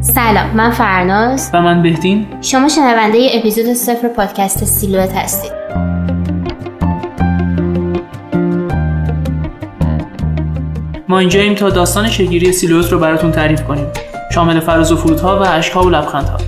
سلام من فرناز. و من بهتین. شما شنونده ای اپیزود صفر پادکست سیلوت هستید. ما اینجاییم تا داستان شگیری سیلوت رو براتون تعریف کنیم. شامل فراز و فرودها و اشکها و لبخندها.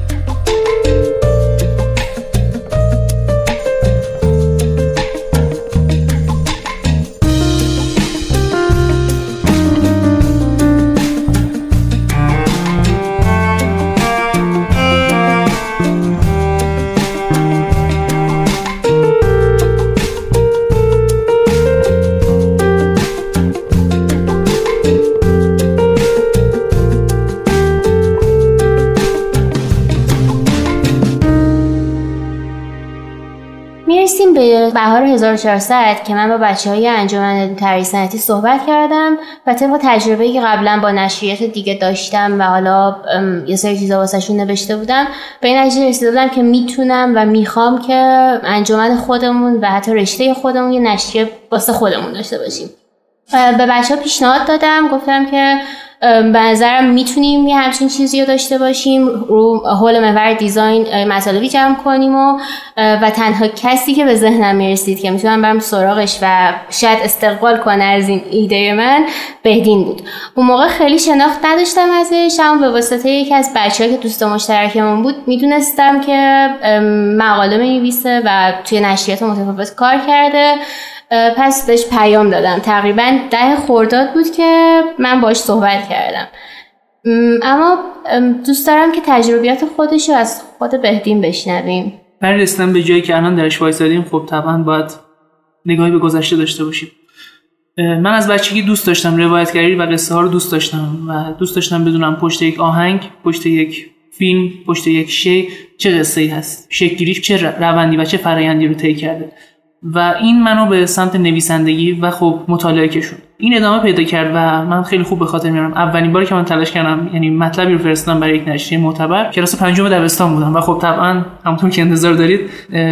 بهار 1400 که من با بچه های انجمن تری سنتی صحبت کردم و طبق تجربه که قبلا با نشریات دیگه داشتم و حالا یه سری چیزا واسهشون نوشته بودم به این نتیجه رسیده بودم که می‌تونم و می‌خوام که انجمن خودمون و حتی رشته خودمون یه نشریه واسه خودمون داشته باشیم. به بچه ها پیشنهاد دادم گفتم که به نظرم می‌تونیم یه همچین چیزی رو داشته باشیم رو حول محور دیزاین مطالبی جمع کنیم و و تنها کسی که به ذهنم می‌رسید که می‌تونم برم سراغش و شاید استقبال کنه از این ایده من بهدین بود. اون موقع خیلی شناخت نداشتم ازش اما به واسطه یکی از بچه که دوست مشترکمون بود می‌دونستم که مقاله نویسه و توی نشریات متفاوت کار کرده. پس بهش پیام دادم. تقریبا ده خورداد بود که من باش صحبت کردم. اما دوست دارم که تجربیات خودش رو از خود بهدین بشنویم. برای رسیدن به جایی که الان درش وایسادیم. خب طبعا باید نگاهی به گذشته داشته باشیم. من از بچگی دوست داشتم روایتگری و قصه ها رو دوست داشتم و دوست داشتم بدونم پشت یک آهنگ پشت یک فیلم پشت یک شی چه قصه ای هست شکلگیریش چه روندی و چه فرایندی رو طی کرده. و این منو به سمت نویسندگی و خب مطالعه کشون این ادامه پیدا کرد و من خیلی خوب به خاطر میارم. اولین باری که من تلاش کردم یعنی مطلبی رو فرستادم برای یک نشریه معتبر. کلاس پنجم دبستان بودم و خب طبعا همونطور که انتظار دارید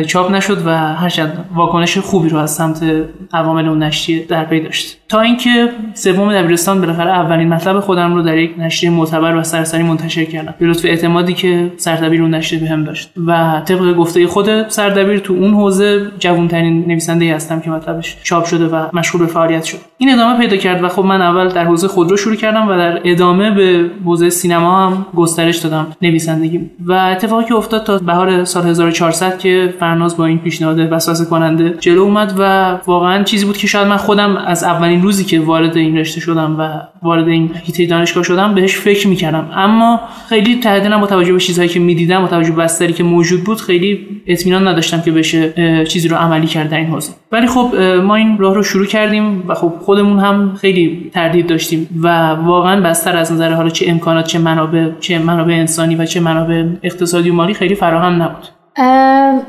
چاپ نشد و هرچند واکنش خوبی رو از سمت عوامل اون نشریه در پی داشت. تا اینکه سوم دبیرستان بالاخره اولین مطلب خودم رو در یک نشریه معتبر و سرسری منتشر کردم. به لطف اعتمادی که سردبیر اون نشریه بهم داشت. و طبق گفته خود سردبیر تو اون حوزه جوانترین نویسنده هستم که مطلبش چاپ شده و مشغول به فعالیت شد این ادامه پیدا کرد و خب من اول در حوزه خودرو شروع کردم و در ادامه به حوزه سینما هم گسترش دادم نویسندگی و اتفاقی که افتاد تا بهار سال 1400 که فرناز با این پیشنهاد وسوسه کننده جلو اومد و واقعا چیزی بود که شاید من خودم از اولین روزی که وارد این رشته شدم و وارد این هیته دانشگاه شدم بهش فکر می‌کردم. اما خیلی تحدیدا با توجه به چیزهایی که می‌دیدم با توجه به بستری که موجود بود خیلی اطمینان نداشتم که بشه چیزی رو عملی کرد در این حوزه. ولی خب ما این راه رو شروع کردیم و خب خودمون هم خیلی تردید داشتیم و واقعا بستر از نظر حالا چه امکانات چه منابع چه منابع انسانی و چه منابع اقتصادی و مالی خیلی فراهم نبود.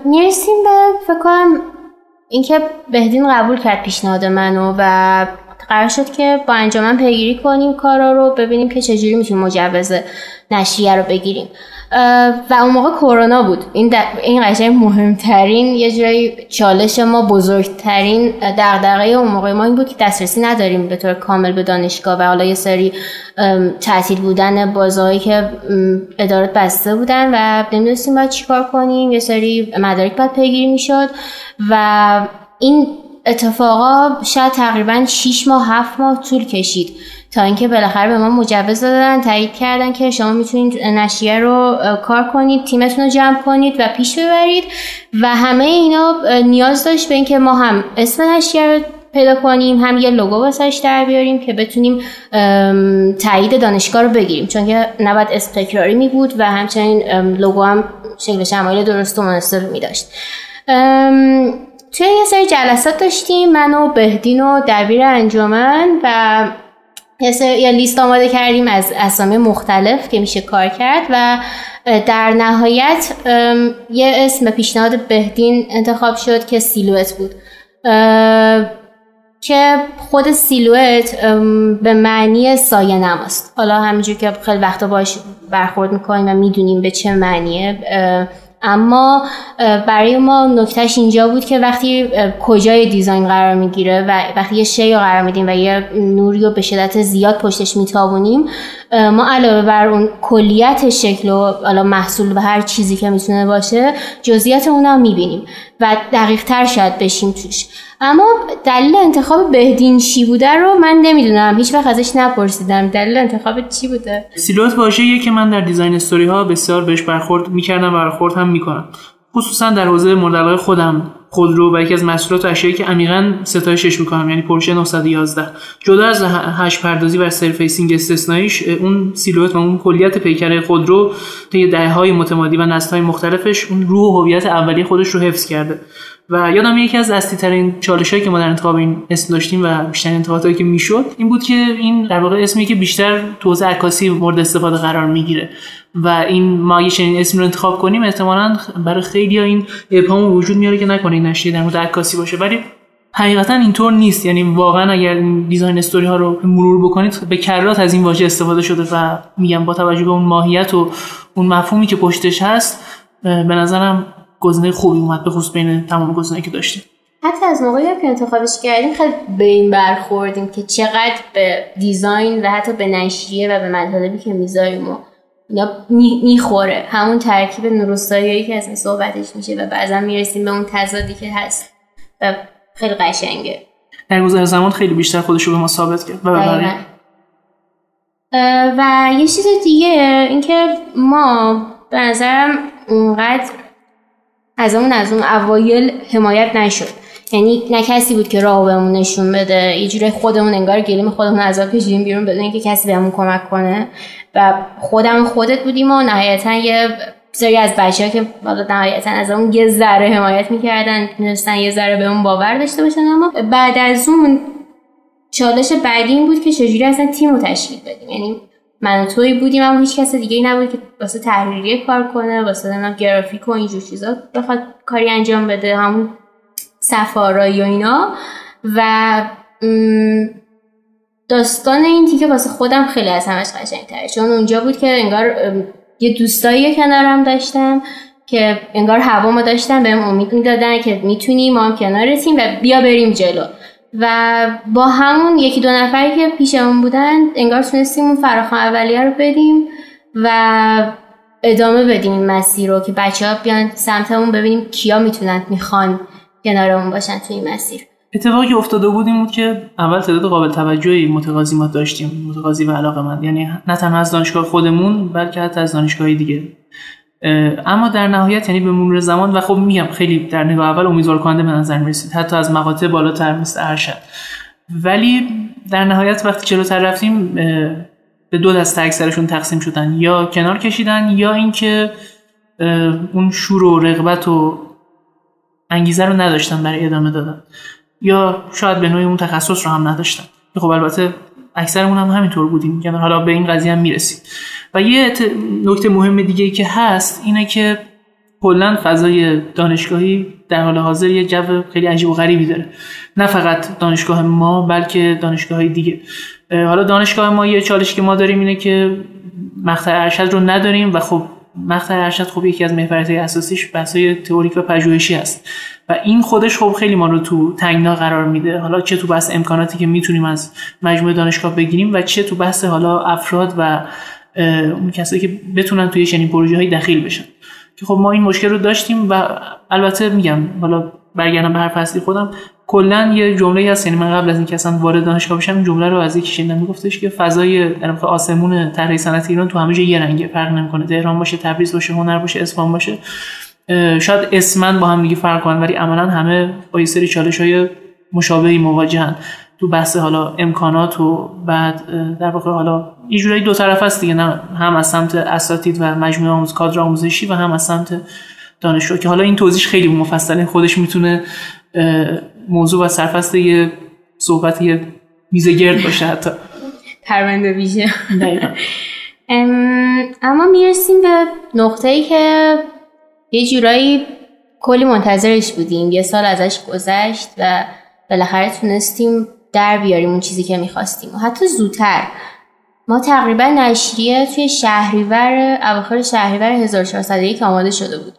می‌رسیم به فکر کنم اینکه بهدین قبول کرد پیشنهاد منو و قرار شد که با انجامن پیگیری کنیم کارا رو ببینیم که چجوری می‌تونیم مجوز نشریه رو بگیریم. و اون موقع کرونا بود. این این قشنگ مهمترین یه جورایی چالش ما بزرگترین دغدغه اون موقع ما این بود که دسترسی نداریم به طور کامل به دانشگاه و حالا یه سری تعطیل بودن بازهایی که ادارات بسته بودن و نمی‌دونستیم باید چیکار کنیم. یه سری مدارک باید پیگیری می‌شد و این اتفاقا شاید تقریبا 6 ماه 7 ماه طول کشید. تا اینکه بالاخره به ما مجوز دادن تایید کردن که شما می‌تونید نشریه رو کار کنید تیمتون رو جمع کنید و پیش ببرید. و همه اینا نیاز داشت به اینکه ما هم اسم نشریه رو پیدا کنیم هم یه لوگو واسش در بیاریم که بتونیم تایید دانشگاه رو بگیریم. چون که نباید اسم تکراری می بود و همچنین لوگو هم شکل شمایل درست و مناسب می داشت توی یه سری جلسات داشتیم من و بهدین و دبیر انجمن و یه لیست آماده کردیم از اسامی مختلف که میشه کار کرد و در نهایت یه اسم پیشنهاد بهدین انتخاب شد که سیلوت بود. که خود سیلوت به معنی سایه نماست. حالا همینجور که خیلی وقتا باش برخورد می‌کنیم و می‌دونیم به چه معنیه. اما برای ما نکتهش اینجا بود که وقتی کجای دیزاین قرار می‌گیره و وقتی یه شی رو قرار میدیم و یه نوری رو به شدت زیاد پشتش میتابونیم ما علاوه بر اون کلیت شکل و محصول و هر چیزی که می‌تونه باشه جزئیات اون هم می‌بینیم و دقیق تر شاید بشیم توش. اما دلیل انتخاب بهدین چی بوده رو من نمی‌دونم. هیچ وقت ازش نپرسیدم. دلیل انتخاب چی بوده؟ silhouette واژه‌ایه که من در design story ها بسیار بهش برخورد می‌کردم و برخورد هم می‌کنم. خصوصا در حوزه مورد خودم. خودرو و یکی از محصولات اشیایی که عمیقا ستایشش می‌کنم یعنی پورشه 911 جدا از حجم پردازی و surfacing استثنائیش اون silhouette و اون کلیت پیکر خودرو طی های متمادی و های مختلفش اون روح و هویت اولیه خودش رو حفظ کرده. و یادم یکی از اصلی ترین چالشایی که ما در انتخاب این اسم داشتیم و بیشتر انتخاباتی که می‌شد این بود که این در واقع اسمی که بیشتر تو عکاسی مورد استفاده قرار می‌گیره و این ما یه چنین اسمی رو انتخاب کنیم احتمالاً برای خیلی ها این ابهام وجود میاره که نکنه این نشریه در مورد عکاسی باشه. ولی حقیقتا اینطور نیست. یعنی واقعا اگر دیزاین استوری ها رو مرور بکنید به کرات از این واژه استفاده شده و میگم با توجه به اون ماهیت و اون مفهومی که پشتش هست به نظرم گزینه خوبی اومد به خصوص بین تمام گزینه‌ای که داشتیم. حتی از موقعی که انتخابش کردیم خیلی به این برخوردیم که چقدر به دیزاین و حتی به نشریه و به مطالبی که می‌ذاریم و اینا می‌خوره. همون ترکیب نوروستایی که از صحبتش میشه و بعضا می‌رسیم به اون تضادی که هست و خیلی قشنگه. در گذر زمان خیلی بیشتر خودش رو به ما ثابت کرد. و و یه چیز دیگه اینکه ما به نظرم اونقدر از اون از اون اوایل حمایت نشد. یعنی نه کسی بود که راه بهمون نشون بده. یه جوری خودمون انگار گلیم خودمون عذاب کشیدیم بیرون بدون اینکه کسی بهمون کمک کنه. و خودم خودت بودیم و نهایتا یه سری از بچه ها که حالا نهایتا از اون یه ذره حمایت می‌کردن می‌تونستن یه ذره به اون باور داشته باشن. اما بعد از اون چالش بعدی این بود که چجوری اصلا تیم رو تشکیل بدیم. یعنی من توی بودیم اما هیچ کس دیگه نبود که واسه تحریریه کار کنه واسه نمی‌دونم گرافیک و اینجور چیزا. بخواد کاری انجام بده همون سفارایی و اینا. و داستان این تیکه واسه خودم خیلی از همش قشنگتره. چون اونجا بود که انگار یه دوستایی کنارم داشتم که انگار هوا ما داشتن بهم امید می‌دادن که می‌تونیم ما هم کنارتیم و بیا بریم جلو. و با همون یکی دو نفری که پیشمون بودن انگار تونستیم اون فراخان اولیه رو بدیم و ادامه بدیم این مسیر رو که بچه ها بیان سمتمون ببینیم کیا می‌تونن می‌خوان کنارمون باشن توی این مسیر. اتفاقی افتاده بود این بود که اول تعداد قابل توجهی متقاضی ما داشتیم متقاضی و علاقه من یعنی نه تنها از دانشگاه خودمون بلکه حتی از دانشگاه دیگه. اما در نهایت یعنی به مرور زمان و خب میگم خیلی در نگاه اول امیدوار کننده به نظر می‌رسید. حتی از مقاطع بالاتر مثل ارشد. ولی در نهایت وقتی جلوتر رفتیم به دو دسته اکثرشون تقسیم شدن. یا کنار کشیدن یا اینکه اون شور و رغبت و انگیزه رو نداشتن برای ادامه دادن. یا شاید به نوعی اون تخصص رو هم نداشتن. خب البته اکثرمون هم همینطور بودیم. یعنی حالا به این قضیه هم می‌رسید و یه نکته مهم دیگه که هست اینه که کلا فضای دانشگاهی در حال حاضر یه جو خیلی عجیب و غریبی داره. نه فقط دانشگاه ما بلکه دانشگاه دیگه. حالا دانشگاه ما یه چالش که ما داریم اینه که مقطع ارشد رو نداریم و خب مقطع ارشد خب یکی از محورهای اساسیش بحثای تئوریک و پژوهشی است. و این خودش خب خیلی ما رو تو تنگنا قرار میده. حالا چه تو بحث امکاناتی که می‌تونیم از مجموعه دانشگاه بگیریم و چه تو بحث حالا افراد و اون کسایی که بتونن توی چنین پروژه های دخیل بشن. که خب ما این مشکل رو داشتیم و البته میگم حالا برگردم به هر فصلی خودم کلا یه جمله هست یعنی من قبل از اینکه اصلا وارد دانشگاه بشم جمله رو از یکی شنیدم میگفتش که فضای در واقع آسمون طراحی صنعت ایران تو همه یه رنگه فرق نمی‌کنه. تهران باشه تبریز باشه هنر باشه اصفهان باشه. شاید اسمن با هم دیگه فرق کنن ولی عملا همه با یه سری چالش های مشابهی مواجهن. تو بحث حالا امکانات و بعد در واقع حالا یه جورایی دو طرف است دیگه نه هم از سمت اساتید و مجموعه آموز کادر آموزشی و هم از سمت دانشجو که حالا این توضیح خیلی مفصله خودش می‌تونه موضوع و سرفست یه صحبت یه میزه گرد باشه حتی. پرونده ویژه. اما می‌رسیم به نقطه ای که یه جورایی کلی منتظرش بودیم. یه سال ازش گذشت و بالاخره تونستیم در بیاریم اون چیزی که می‌خواستیم. و حتی زودتر. ما تقریبا نشریه توی شهریور اواخر شهریور 1401 آماده شده بود.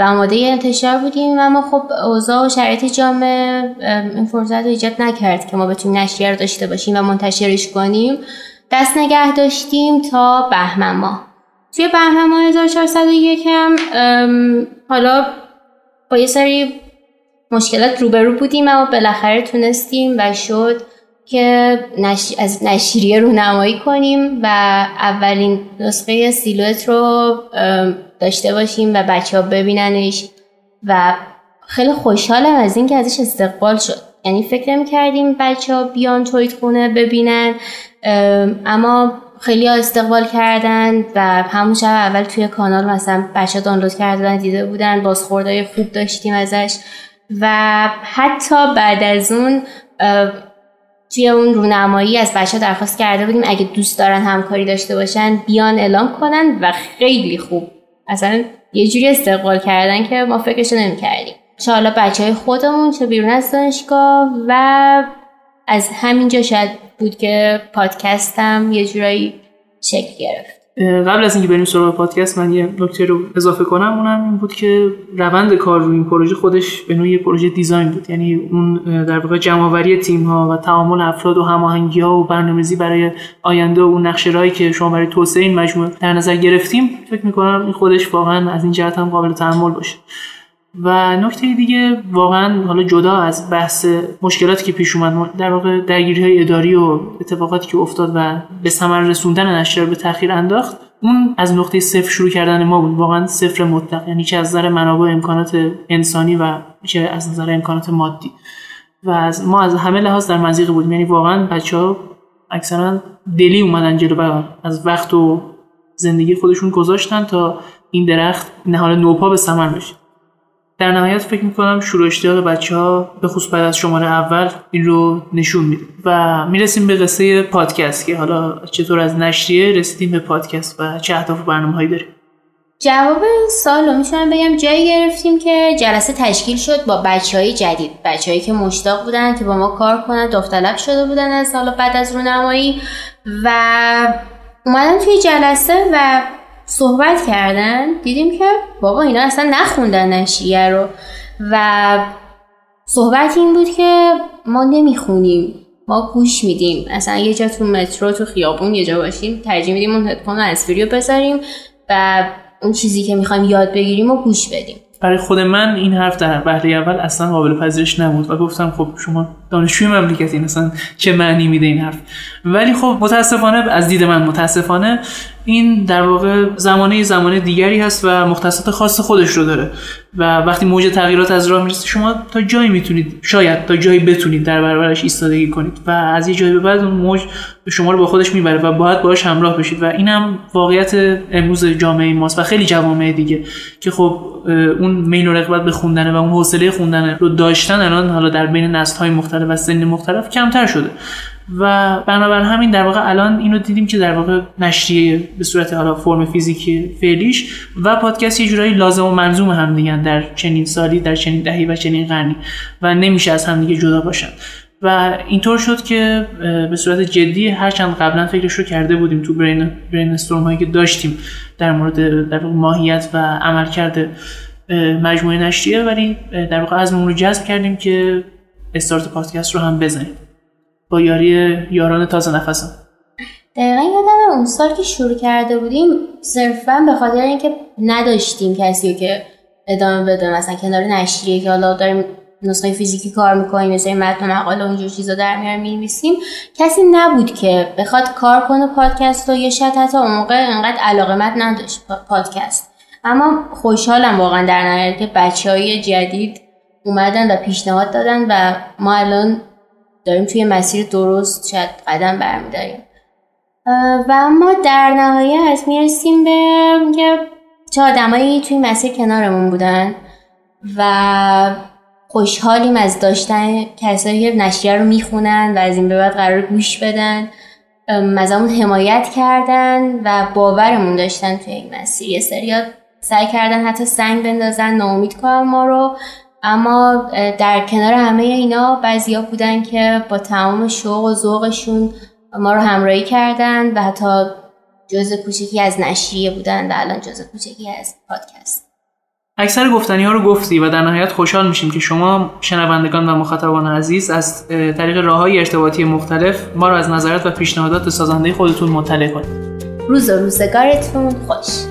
و آماده انتشار بودیم اما خب اوضاع و شرایط جامعه این فرصت رو ایجاد نکرد که ما بتونیم نشریه رو داشته باشیم و منتشرش کنیم. دست نگه داشتیم تا بهمن ماه. توی بهمن ماه 1401 هم حالا با یه سری مشکلات روبرو بودیم اما بالاخره تونستیم و شد که نش... از نشریه رو نمایی کنیم و اولین نسخه سیلوت رو داشته باشیم و بچه ها ببیننش و خیلی خوشحالم از اینکه ازش استقبال شد. یعنی فکر نمی کردیم بچه ها بیان تویت خونه ببینن اما خیلی ها استقبال کردن و همون شب اول توی کانال مثلا بچه دانلود کردن دیده بودن بازخوردهای خوب داشتیم ازش و حتی بعد از اون توی اون رونمایی از بچه درخواست کرده بودیم اگه دوست دارن همکاری داشته باشن بیان اعلام کنن و خیلی خوب. اصلا یه جوری استقبال کردن که ما فکرشو نمی کردیم چه حالا بچه های خودمون چه بیرون از دانشگاه و از همینجا شاید بود که پادکستم یه جورایی شکل گرفت. قبل از اینکه بریم سراغ پادکست من یه نکته رو اضافه کنم. اونم این بود که روند کار روی این پروژه خودش به نوعی پروژه دیزاین بود. یعنی اون در واقع جمعآوری تیم ها و تعامل افراد و هماهنگی ها و برنامه‌ریزی برای آینده و اون نقشه که شما برای توسعه این مجموعه در نظر گرفتیم فکر می‌کنم این خودش واقعا از این جهت هم قابل تحمل باشه. و نکته دیگه واقعا حالا جدا از بحث مشکلاتی که پیش اومد در واقع درگیری های اداری و اتفاقاتی که افتاد و به ثمر رسوندن نشریه به تاخیر انداخت اون از نقطه صفر شروع کردن ما بود. واقعا صفر مطلق یعنی چه از نظر منابع امکانات انسانی و چه از نظر امکانات مادی. و از ما از همه لحاظ در مزیق بودیم. یعنی واقعا بچه ها اکثرا دلی اومدن جلو و از وقت و زندگی خودشون گذاشتن تا این درخت نهال نوپا به ثمر بشه. در نهایت فکر می‌کنم شروع اشتیاق بچه ها به خصوص بعد از شماره اول این رو نشون میده. و می‌رسیم به قصه پادکست که حالا چطور از نشریه رسیدیم به پادکست و چه اهداف برنامه هایی داریم. جواب سال رو می‌تونم بگم. جایی گرفتیم که جلسه تشکیل شد با بچه های جدید. بچه هایی که مشتاق بودن که با ما کار کنن داوطلب شده بودن از سال بعد از رونمایی. و اومدن توی جلسه و صحبت کردن دیدیم که بابا اینا اصلا نخوندن نشریه رو. و صحبت این بود که ما نمی‌خونیم ما گوش میدیم. اصلا یه جا تو مترو تو خیابون یه جا باشیم ترجیح میدیم اون هدفون رو بذاریم و اون چیزی که می‌خوایم یاد بگیریم و گوش بدیم. برای خود من این حرف در بهره اول اصلا قابل پذیرش نبود و گفتم خب شما دانشجوی مملکتی اصلا چه معنی میده این حرف. ولی خب متاسفانه از دید من متاسفانه این در واقع زمانه زمانه دیگری هست و مختصات خاص خودش رو داره. و وقتی موج تغییرات از راه می‌رسه شما تا جایی می‌تونید شاید تا جایی بتونید در برابرش ایستادگی کنید. و از یه جایی به بعد اون موج شما رو با خودش می‌بره و باید باهاش همراه بشید. و اینم واقعیت امروز جامعه ماست و خیلی جوامع دیگه که خب اون میل و رغبت به خوندن و اون حوصله خوندن رو داشتن الان حالا در بین نسل‌های مختلف و سن مختلف کمتر شده. و بنابر همین در واقع الان اینو دیدیم که در واقع نشریه به صورت حالا فرم فیزیکی فعلیش و پادکست یه جورایی لازم و منظوم هم دیگه در چنین سالی در چنین دهی و چنین قرنی و نمیشه از هم دیگه جدا باشن. و اینطور شد که به صورت جدی هرچند قبلا فکرش رو کرده بودیم تو برین, برین هایی که داشتیم در مورد در ماهیت و عملکرد مجموعه نشریه. ولی در واقع از رو جذب کردیم که استارت پادکست رو هم بزنیم. با یاری یاران تازه نفسم. دقیقا یادم اون سال که شروع کرده بودیم صرفا به خاطر اینکه نداشتیم کسی که ادامه بده. مثلا کنار نشریه که حالا داریم نسخه فیزیکی کار می‌کنیم مثلا متن مقاله و اینجور چیزا در میاریم می‌نویسیم. کسی نبود که بخواد کار کنه پادکست رو یا شاید حتی اون موقع انقدر علاقه نداشت پادکست. اما خوشحالم واقعا در نهایت که بچه های جدید اومدن و پیشنهاد دادن و ما الان داریم توی مسیر درست شاید قدم برمیداریم. و اما در نهایت می‌رسیم به که چه آدمایی توی مسیر کنارمون بودن و خوشحالیم از داشتن کسایی که نشریه رو می‌خونن و از این به بعد قرار گوش بدن از همون حمایت کردن و باورمون داشتن توی این مسیر. یه سریات سعی کردن حتی سنگ بندازن ناامید کنن ما رو. اما در کنار همه اینا بعضیا بودن که با تمام شوق و ذوقشون ما رو همراهی کردن و حتی جزء کوچکی از نشریه بودن و الان جزء کوچکی از پادکست. اکثر گفتنی ها رو گفتی و در نهایت خوشحال میشیم که شما شنوندگان و مخاطبان عزیز از طریق راه های ارتباطی مختلف ما رو از نظرات و پیشنهادات سازنده خودتون مطلع کنید. روز و روزگارتون خوش.